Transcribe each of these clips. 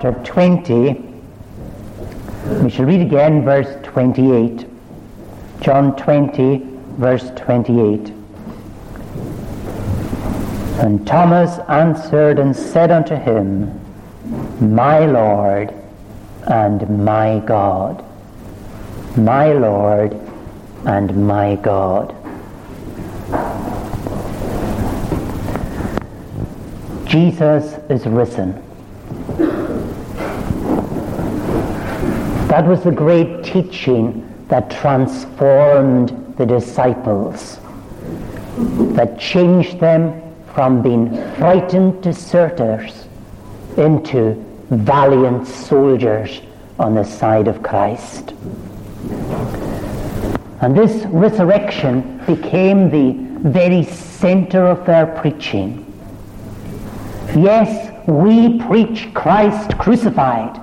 chapter 20, we shall read again verse 28. John 20, verse 28. And Thomas answered and said unto him, My Lord and my God. My Lord and my God. Jesus is risen. That was the great teaching that transformed the disciples, that changed them from being frightened deserters into valiant soldiers on the side of Christ. And this resurrection became the very center of their preaching. Yes, we preach Christ crucified.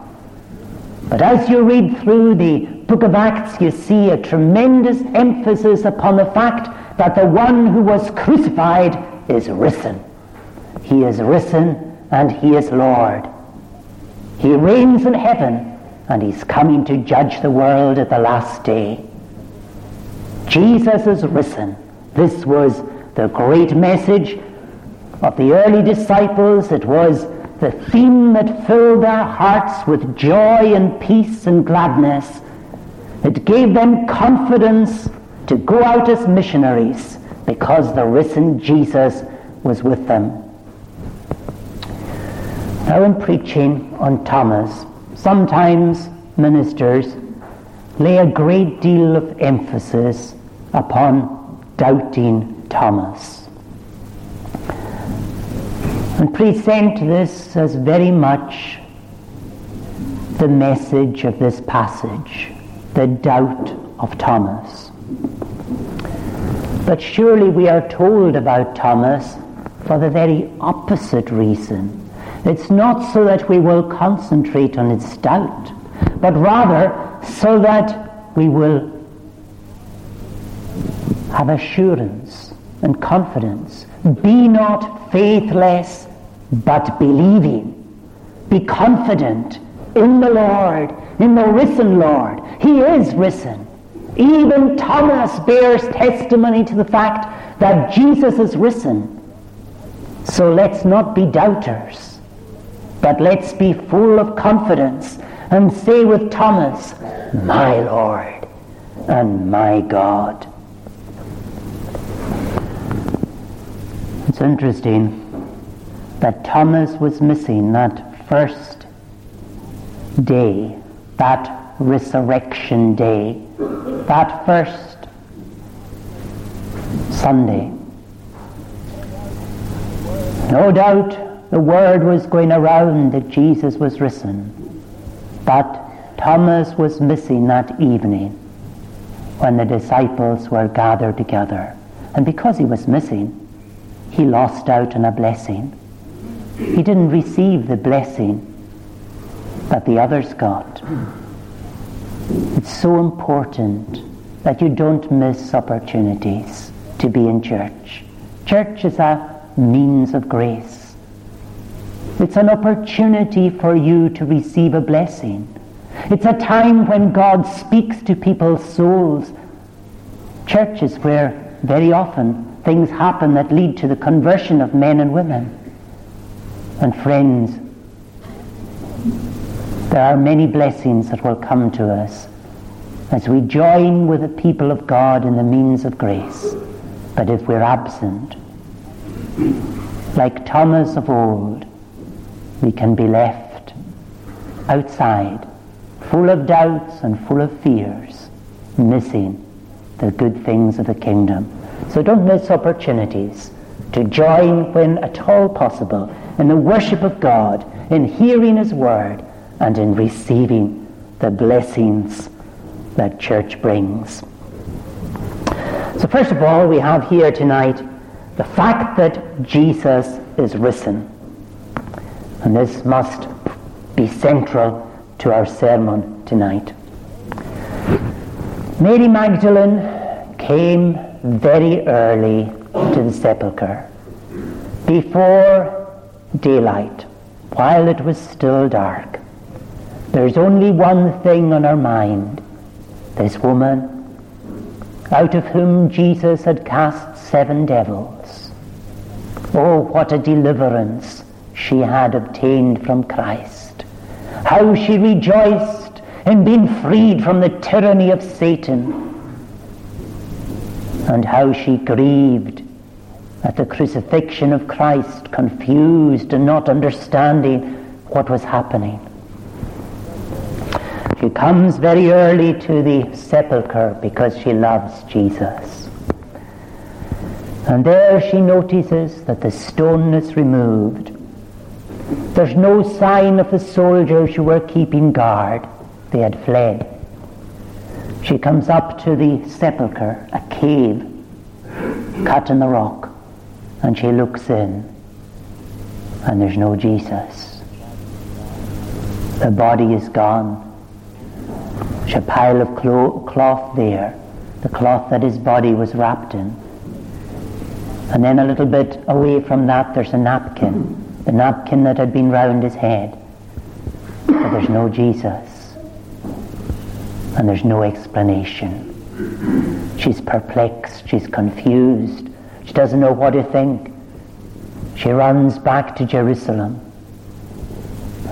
But as you read through the book of Acts, you see a tremendous emphasis upon the fact that the one who was crucified is risen. He is risen and he is Lord. He reigns in heaven and he's coming to judge the world at the last day. Jesus is risen. This was the great message of the early disciples. It was the theme that filled their hearts with joy and peace and gladness. It gave them confidence to go out as missionaries because the risen Jesus was with them. Now, in preaching on Thomas, sometimes ministers lay a great deal of emphasis upon doubting Thomas and present this as very much the message of this passage, the doubt of Thomas. But surely we are told about Thomas for the very opposite reason. It's not so that we will concentrate on its doubt, but rather so that we will have assurance and confidence. Be not faithless, but believing. Be confident in the Lord, in the risen Lord. He is risen. Even Thomas bears testimony to the fact that Jesus is risen. So let's not be doubters, but let's be full of confidence and say with Thomas, My Lord and my God. It's interesting that Thomas was missing that first day, that resurrection day, that first Sunday. No doubt the word was going around that Jesus was risen, but Thomas was missing that evening when the disciples were gathered together. And because he was missing, he lost out on a blessing. He didn't receive the blessing that the others got. It's so important that you don't miss opportunities to be in church. Church is a means of grace. It's an opportunity for you to receive a blessing. It's a time when God speaks to people's souls. Church is where very often things happen that lead to the conversion of men and women. And friends, there are many blessings that will come to us as we join with the people of God in the means of grace. But if we're absent, like Thomas of old, we can be left outside, full of doubts and full of fears, missing the good things of the kingdom. So don't miss opportunities to join when at all possible in the worship of God, in hearing His word, and in receiving the blessings that church brings. So, first of all, we have here tonight the fact that Jesus is risen. And this must be central to our sermon tonight. Mary Magdalene came very early to the sepulchre, before daylight, while it was still dark. There's only one thing on her mind this woman, out of whom Jesus had cast seven devils. Oh, what a deliverance she had obtained from Christ. How she rejoiced in being freed from the tyranny of Satan. And how she grieved at the crucifixion of Christ, confused and not understanding what was happening. She comes very early to the sepulchre because she loves Jesus. And there she notices that the stone is removed. There's no sign of the soldiers who were keeping guard. They had fled. She comes up to the sepulchre, a cave cut in the rock, and she looks in, and there's no Jesus. The body is gone. There's a pile of clo- cloth there, the cloth that his body was wrapped in. And then a little bit away from that, there's a napkin, the napkin that had been round his head. But there's no Jesus. And there's no explanation. She's perplexed, she's confused, she doesn't know what to think. She runs back to Jerusalem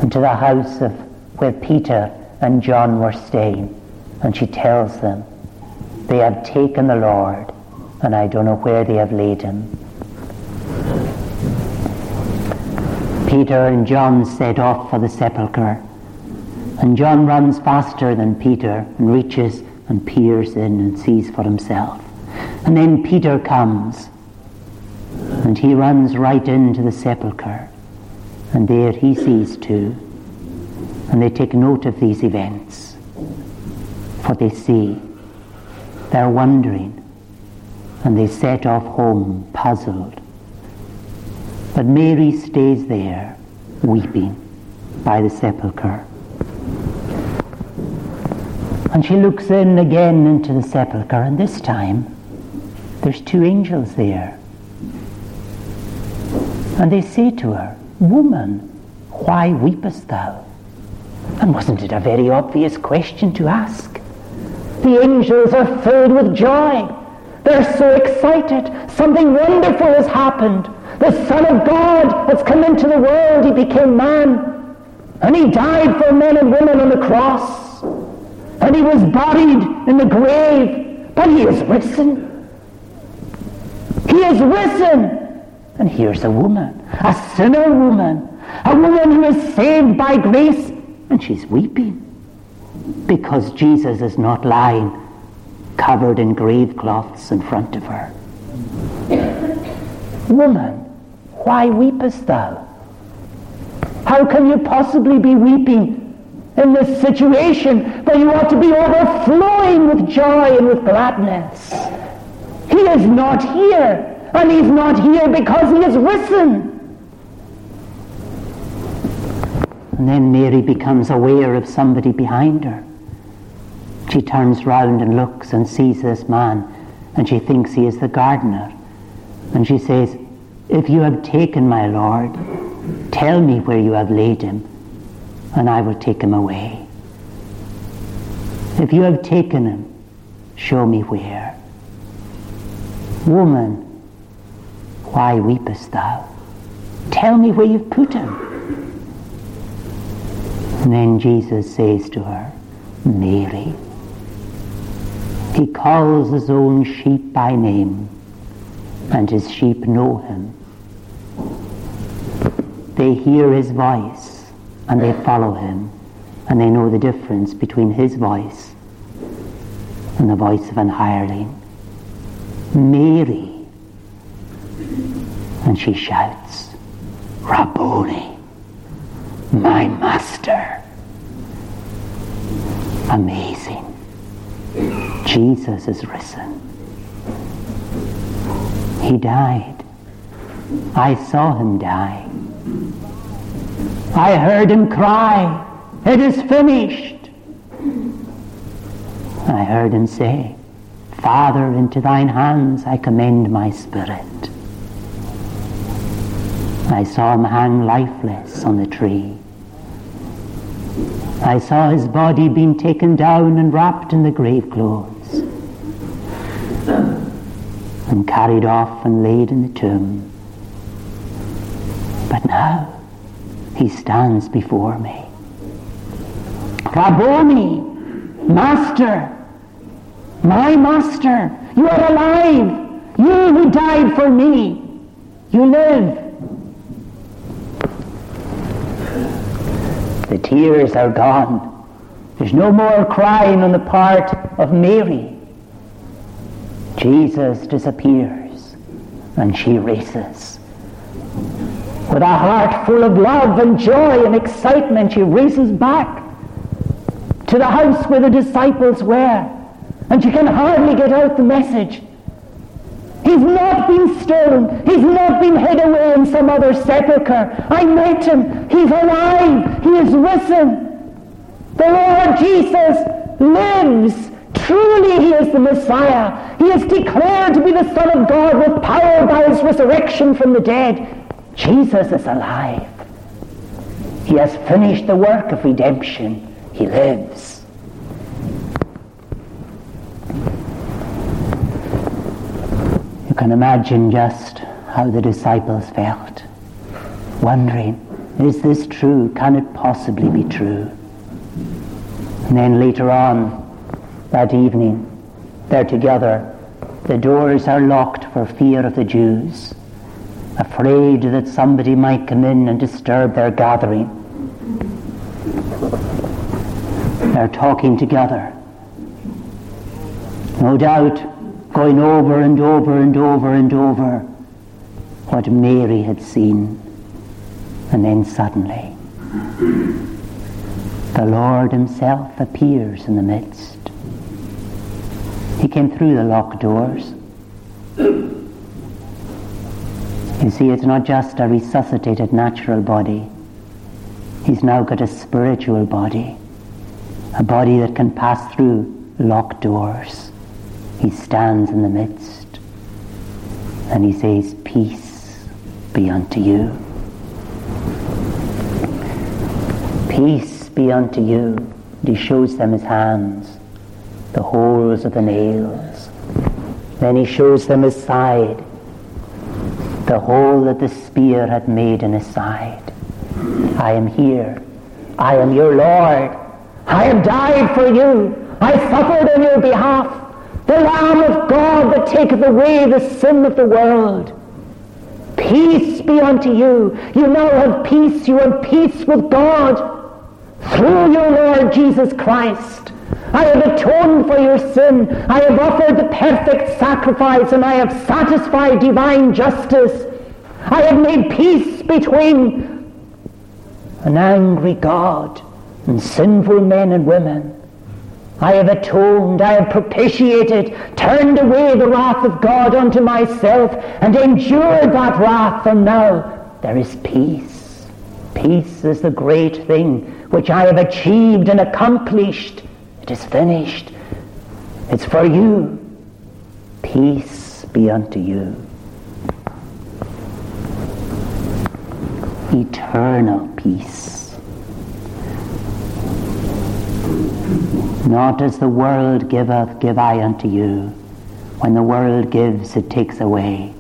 and to the house of where Peter and John were staying, and she tells them, They have taken the Lord, and I don't know where they have laid him. Peter and John set off for the sepulchre, and John runs faster than Peter and reaches and peers in and sees for himself. And then Peter comes, and he runs right into the sepulchre, and there he sees too and they take note of these events, what they see. They're wondering, and they set off home puzzled. But Mary stays there, weeping by the sepulchre. And she looks in again into the sepulchre, and this time there's two angels there. And they say to her, Woman, why weepest thou? And wasn't it a very obvious question to ask? The angels are filled with joy. They're so excited. Something wonderful has happened. The Son of God has come into the world. He became man. And he died for men and women on the cross. And he was buried in the grave. But he is risen. He is risen. And here's a woman, a sinner woman, a woman who is saved by grace and she's weeping because Jesus is not lying covered in grave cloths in front of her. Woman, why weepest thou? How can you possibly be weeping in this situation where you ought to be overflowing with joy and with gladness? He is not here, and he's not here because he is risen. And then Mary becomes aware of somebody behind her. She turns round and looks and sees this man, and she thinks he is the gardener. And she says, If you have taken my Lord, tell me where you have laid him, and I will take him away. If you have taken him, show me where. Woman, why weepest thou? Tell me where you've put him. And then Jesus says to her, Mary. He calls his own sheep by name, and his sheep know him. They hear his voice, and they follow him, and they know the difference between his voice and the voice of an hireling. Mary. And she shouts, Rabboni my master. Amazing. Jesus is risen. He died. I saw him die. I heard him cry, It is finished. I heard him say, Father, into thine hands I commend my spirit. I saw him hang lifeless on the tree. I saw his body being taken down and wrapped in the grave clothes and carried off and laid in the tomb. But now he stands before me. Rabboni, Master, my Master, you are alive. You who died for me, you live. Tears are gone. There's no more crying on the part of Mary. Jesus disappears and she races. With a heart full of love and joy and excitement, she races back to the house where the disciples were. And she can hardly get out the message. He's not been stolen. He's not been hid away in some other sepulchre. I met him. He's alive. He is risen. The Lord Jesus lives. Truly he is the Messiah. He is declared to be the Son of God with power by his resurrection from the dead. Jesus is alive. He has finished the work of redemption. He lives. You can imagine just how the disciples felt, wondering, is this true? Can it possibly be true? And then later on, that evening, they're together. The doors are locked for fear of the Jews, afraid that somebody might come in and disturb their gathering. They're talking together. No doubt going over and over and over and over what Mary had seen. And then suddenly, the Lord Himself appears in the midst. He came through the locked doors. You see, it's not just a resuscitated natural body. He's now got a spiritual body, a body that can pass through locked doors. He stands in the midst and he says, Peace be unto you. Peace be unto you. And he shows them his hands, the holes of the nails. Then he shows them his side, the hole that the spear had made in his side. I am here. I am your Lord. I have died for you. I suffered on your behalf the Lamb of God that taketh away the sin of the world. Peace be unto you. You now have peace. You have peace with God through your Lord Jesus Christ. I have atoned for your sin. I have offered the perfect sacrifice and I have satisfied divine justice. I have made peace between an angry God and sinful men and women. I have atoned, I have propitiated, turned away the wrath of God unto myself, and endured that wrath, and now there is peace. Peace is the great thing which I have achieved and accomplished. It is finished. It's for you. Peace be unto you. Eternal peace. Not as the world giveth, give I unto you. When the world gives, it takes away.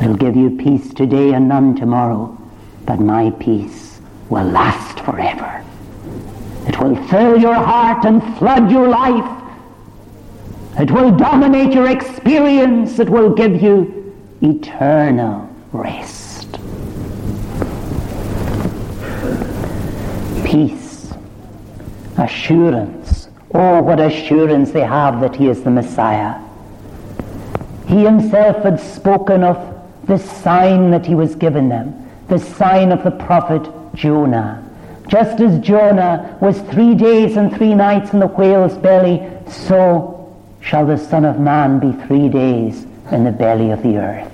It'll give you peace today and none tomorrow, but my peace will last forever. It will fill your heart and flood your life. It will dominate your experience. It will give you eternal rest. Peace, assurance, Oh, what assurance they have that he is the Messiah. He himself had spoken of the sign that he was given them, the sign of the prophet Jonah. Just as Jonah was three days and three nights in the whale's belly, so shall the Son of Man be three days in the belly of the earth.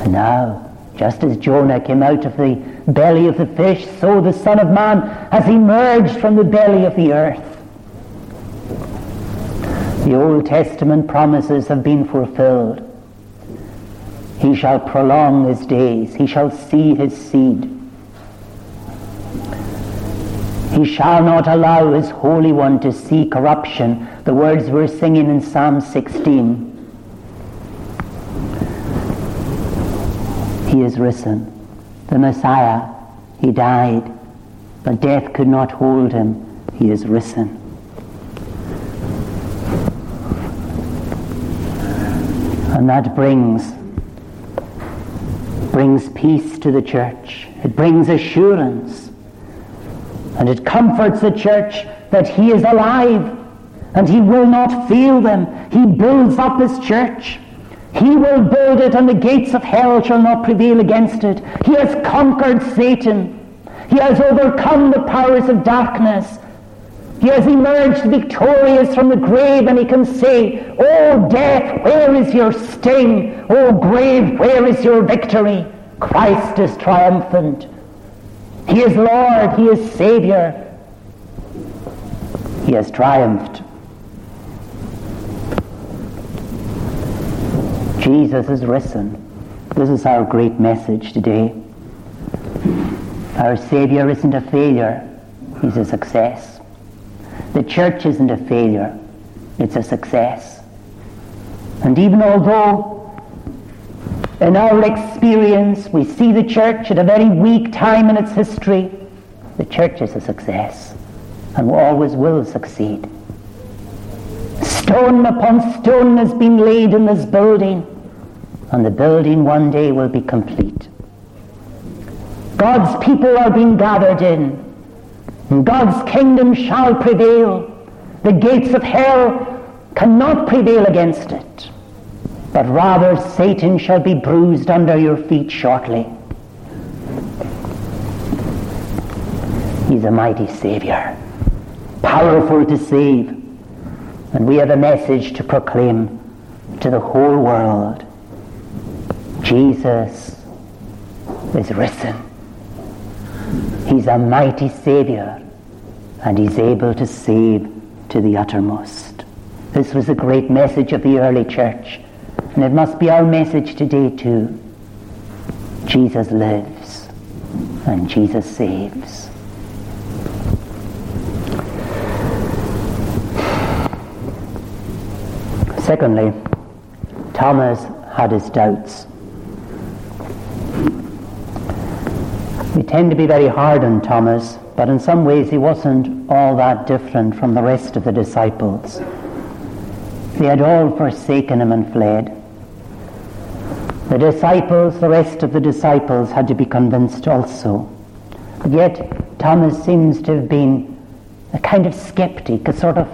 And now, just as Jonah came out of the belly of the fish, so the Son of Man has emerged from the belly of the earth. The Old Testament promises have been fulfilled. He shall prolong his days. He shall see his seed. He shall not allow his Holy One to see corruption. The words we're singing in Psalm 16. He is risen. The Messiah, he died, but death could not hold him. He is risen. And that brings brings peace to the church. It brings assurance. And it comforts the church that he is alive and he will not fail them. He builds up his church. He will build it and the gates of hell shall not prevail against it. He has conquered Satan. He has overcome the powers of darkness. He has emerged victorious from the grave and he can say, Oh death, where is your sting? Oh grave, where is your victory? Christ is triumphant. He is Lord. He is Savior. He has triumphed. Jesus is risen. This is our great message today. Our Savior isn't a failure. He's a success. The church isn't a failure, it's a success. And even although in our experience we see the church at a very weak time in its history, the church is a success and always will succeed. Stone upon stone has been laid in this building, and the building one day will be complete. God's people are being gathered in, and God's kingdom shall prevail. The gates of hell cannot prevail against it, but rather Satan shall be bruised under your feet shortly. He's a mighty Savior, powerful to save, and we have a message to proclaim to the whole world. Jesus is risen. He's a mighty Savior and He's able to save to the uttermost. This was a great message of the early church, and it must be our message today too. Jesus lives and Jesus saves. Secondly, Thomas had his doubts. Tend to be very hard on Thomas, but in some ways he wasn't all that different from the rest of the disciples. They had all forsaken him and fled. The disciples, the rest of the disciples, had to be convinced also. But yet, Thomas seems to have been a kind of skeptic, a sort of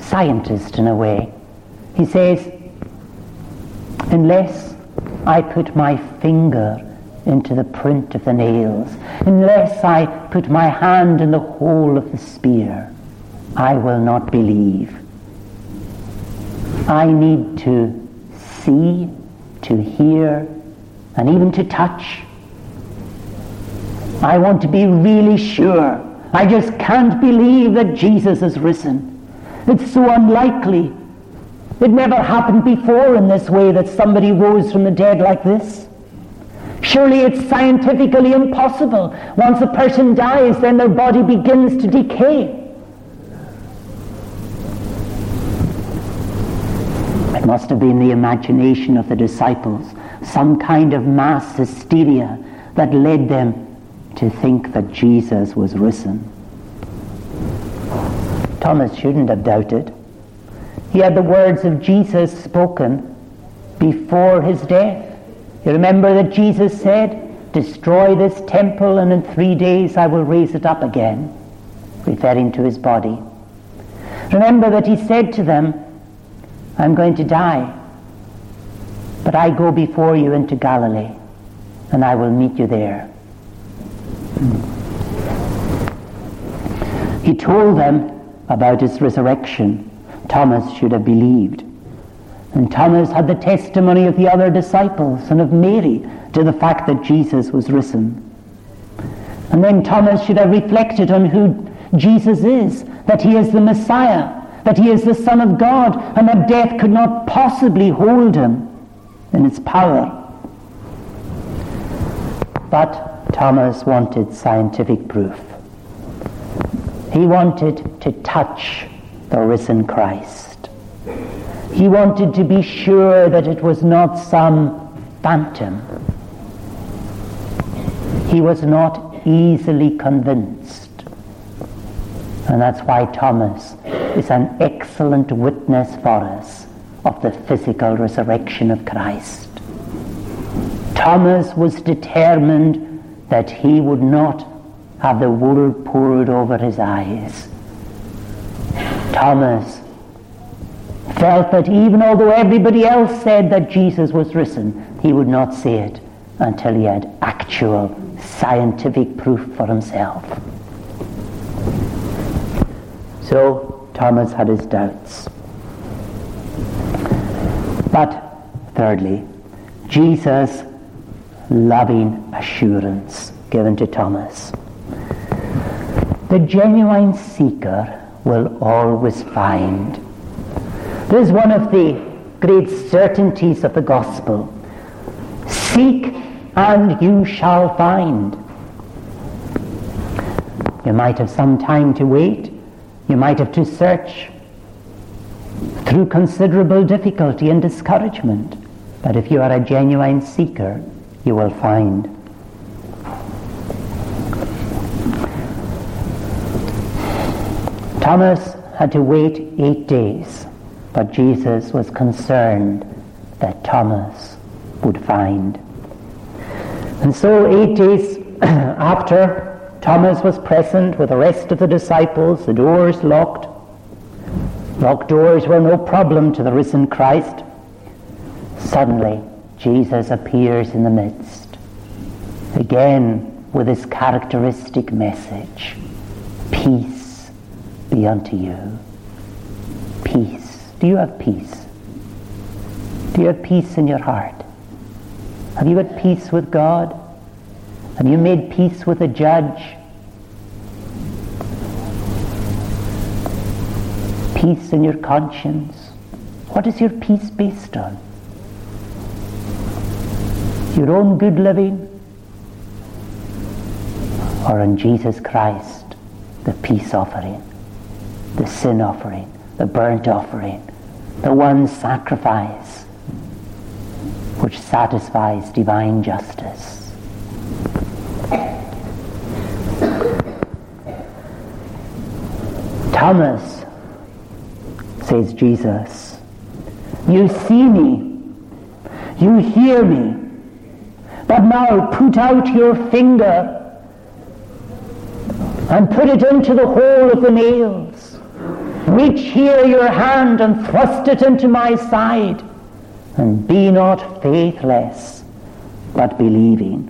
scientist in a way. He says, Unless I put my finger into the print of the nails, unless I put my hand in the hole of the spear, I will not believe. I need to see, to hear, and even to touch. I want to be really sure. I just can't believe that Jesus is risen. It's so unlikely. It never happened before in this way that somebody rose from the dead like this. Surely it's scientifically impossible. Once a person dies, then their body begins to decay. It must have been the imagination of the disciples, some kind of mass hysteria that led them to think that Jesus was risen. Thomas shouldn't have doubted. He had the words of Jesus spoken before his death. You remember that Jesus said, Destroy this temple, and in three days I will raise it up again, referring to his body. Remember that he said to them, I'm going to die, but I go before you into Galilee, and I will meet you there. He told them about his resurrection. Thomas should have believed. And Thomas had the testimony of the other disciples and of Mary to the fact that Jesus was risen. And then Thomas should have reflected on who Jesus is, that he is the Messiah, that he is the Son of God, and that death could not possibly hold him in its power. But Thomas wanted scientific proof. He wanted to touch the risen Christ. He wanted to be sure that it was not some phantom. He was not easily convinced. And that's why Thomas is an excellent witness for us of the physical resurrection of Christ. Thomas was determined that he would not have the wool poured over his eyes. Thomas felt that even although everybody else said that Jesus was risen, he would not see it until he had actual scientific proof for himself. So Thomas had his doubts. But thirdly, Jesus' loving assurance given to Thomas. The genuine seeker will always find. This is one of the great certainties of the gospel. Seek and you shall find. You might have some time to wait. You might have to search through considerable difficulty and discouragement. But if you are a genuine seeker, you will find. Thomas had to wait eight days, but Jesus was concerned that Thomas would find. And so, eight days after Thomas was present with the rest of the disciples, the doors locked. Locked doors were no problem to the risen Christ. Suddenly, Jesus appears in the midst, again with his characteristic message Peace be unto you. Peace. Do you have peace? Do you have peace in your heart? Have you had peace with God? Have you made peace with a judge? Peace in your conscience? What is your peace based on? Your own good living? Or on Jesus Christ, the peace offering, the sin offering, the burnt offering, the one sacrifice which satisfies divine justice. Thomas, says Jesus, you see me, you hear me, but now put out your finger and put it into the hole of the nails. Reach here your hand and thrust it into my side and be not faithless, but believing.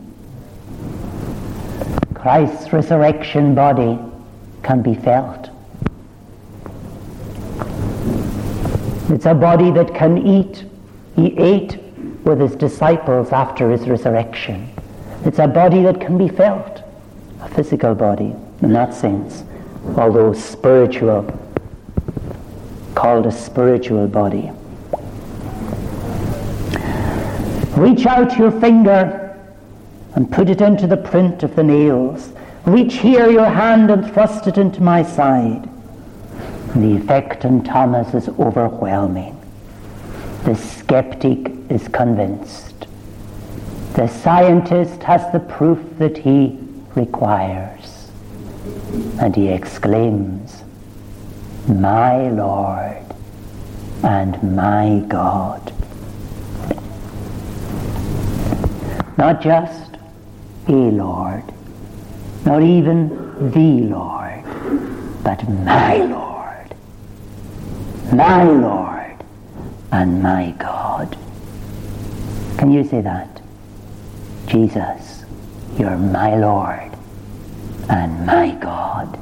Christ's resurrection body can be felt. It's a body that can eat. He ate with his disciples after his resurrection. It's a body that can be felt, a physical body in that sense, although spiritual, called a spiritual body. Reach out your finger and put it into the print of the nails. Reach here your hand and thrust it into my side. And the effect on Thomas is overwhelming. The skeptic is convinced. The scientist has the proof that he requires. And he exclaims, My Lord and my God. Not just a Lord, not even the Lord, but my Lord, my Lord, and my God. Can you say that? Jesus, you're my Lord and my God.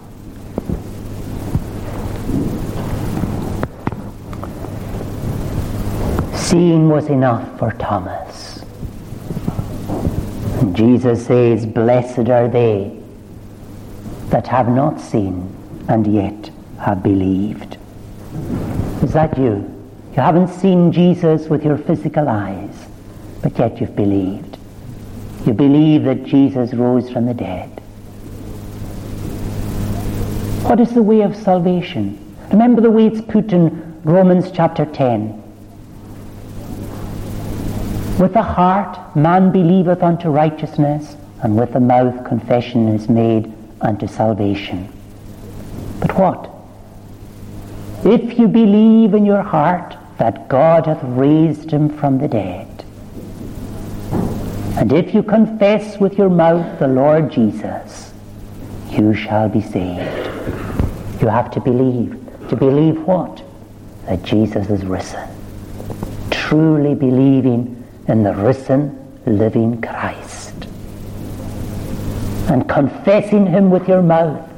Seeing was enough for Thomas. Jesus says, Blessed are they that have not seen and yet have believed. Is that you? You haven't seen Jesus with your physical eyes, but yet you've believed. You believe that Jesus rose from the dead. What is the way of salvation? Remember the way it's put in Romans chapter 10. With the heart man believeth unto righteousness, and with the mouth confession is made unto salvation. But what? If you believe in your heart that God hath raised him from the dead, and if you confess with your mouth the Lord Jesus, you shall be saved. You have to believe. To believe what? That Jesus is risen. Truly believing in the risen, living Christ. And confessing him with your mouth.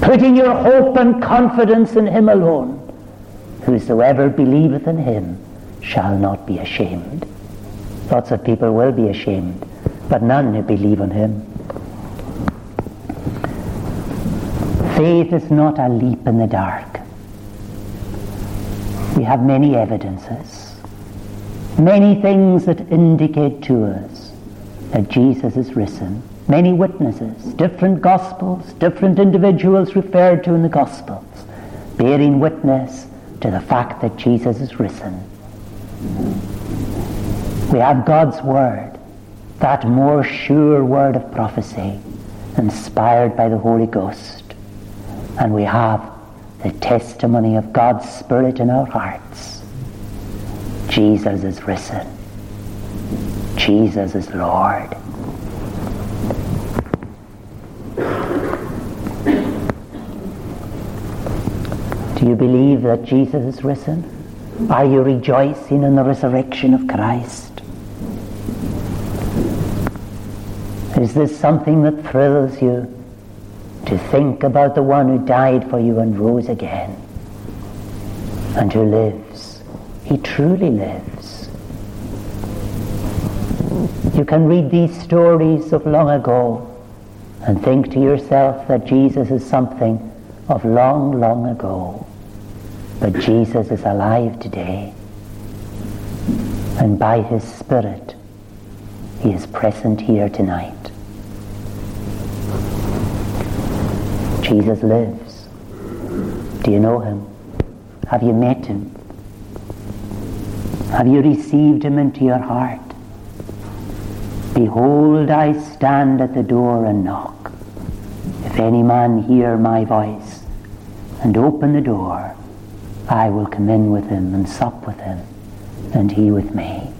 Putting your hope and confidence in him alone. Whosoever believeth in him shall not be ashamed. Lots of people will be ashamed, but none who believe in him. Faith is not a leap in the dark. We have many evidences, many things that indicate to us that Jesus is risen. Many witnesses, different gospels, different individuals referred to in the gospels, bearing witness to the fact that Jesus is risen. We have God's word, that more sure word of prophecy, inspired by the Holy Ghost and we have the testimony of God's Spirit in our hearts. Jesus is risen. Jesus is Lord. Do you believe that Jesus is risen? Are you rejoicing in the resurrection of Christ? Is this something that thrills you? to think about the one who died for you and rose again and who lives. He truly lives. You can read these stories of long ago and think to yourself that Jesus is something of long, long ago. But Jesus is alive today. And by his Spirit, he is present here tonight. Jesus lives. Do you know him? Have you met him? Have you received him into your heart? Behold, I stand at the door and knock. If any man hear my voice and open the door, I will come in with him and sup with him, and he with me.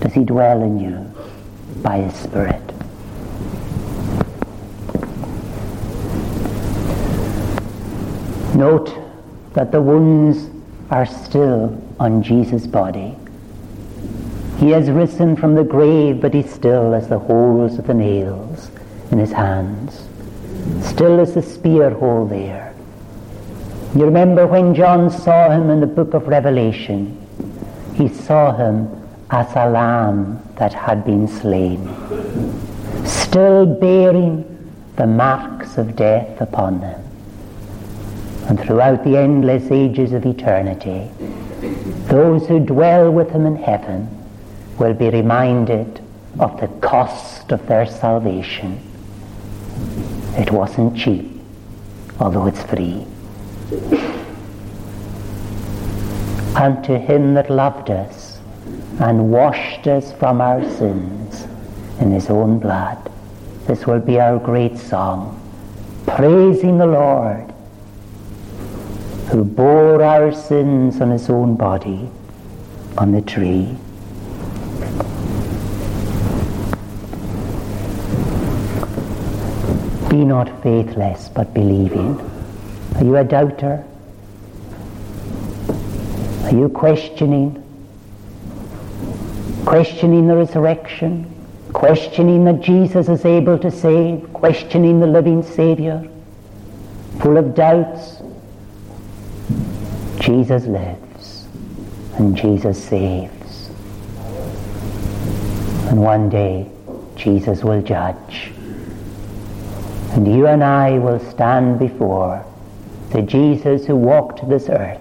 Does he dwell in you by his Spirit? Note that the wounds are still on Jesus' body. He has risen from the grave, but he still has the holes of the nails in his hands. Still is the spear hole there. You remember when John saw him in the book of Revelation, he saw him as a lamb that had been slain, still bearing the marks of death upon him and throughout the endless ages of eternity, those who dwell with him in heaven will be reminded of the cost of their salvation. It wasn't cheap, although it's free. And to him that loved us and washed us from our sins in his own blood. This will be our great song, praising the Lord who bore our sins on his own body on the tree. Be not faithless, but believing. Are you a doubter? Are you questioning? Questioning the resurrection? Questioning that Jesus is able to save? Questioning the living Saviour? Full of doubts? Jesus lives and Jesus saves. And one day Jesus will judge. And you and I will stand before the Jesus who walked this earth.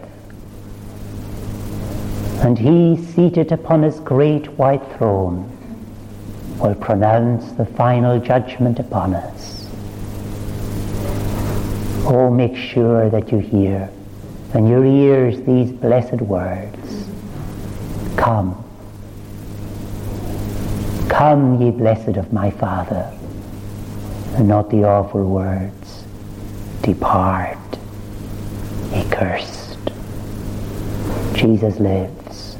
And he, seated upon his great white throne, will pronounce the final judgment upon us. Oh, make sure that you hear in your ears these blessed words. Come. Come, ye blessed of my Father, and not the awful words, Depart, ye cursed. Jesus lives.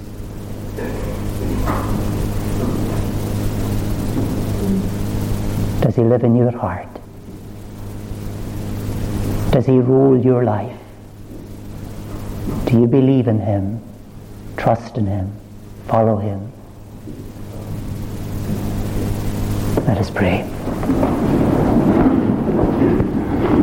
Does he live in your heart? Does he rule your life? Do you believe in him? Trust in him? Follow him? Let us pray.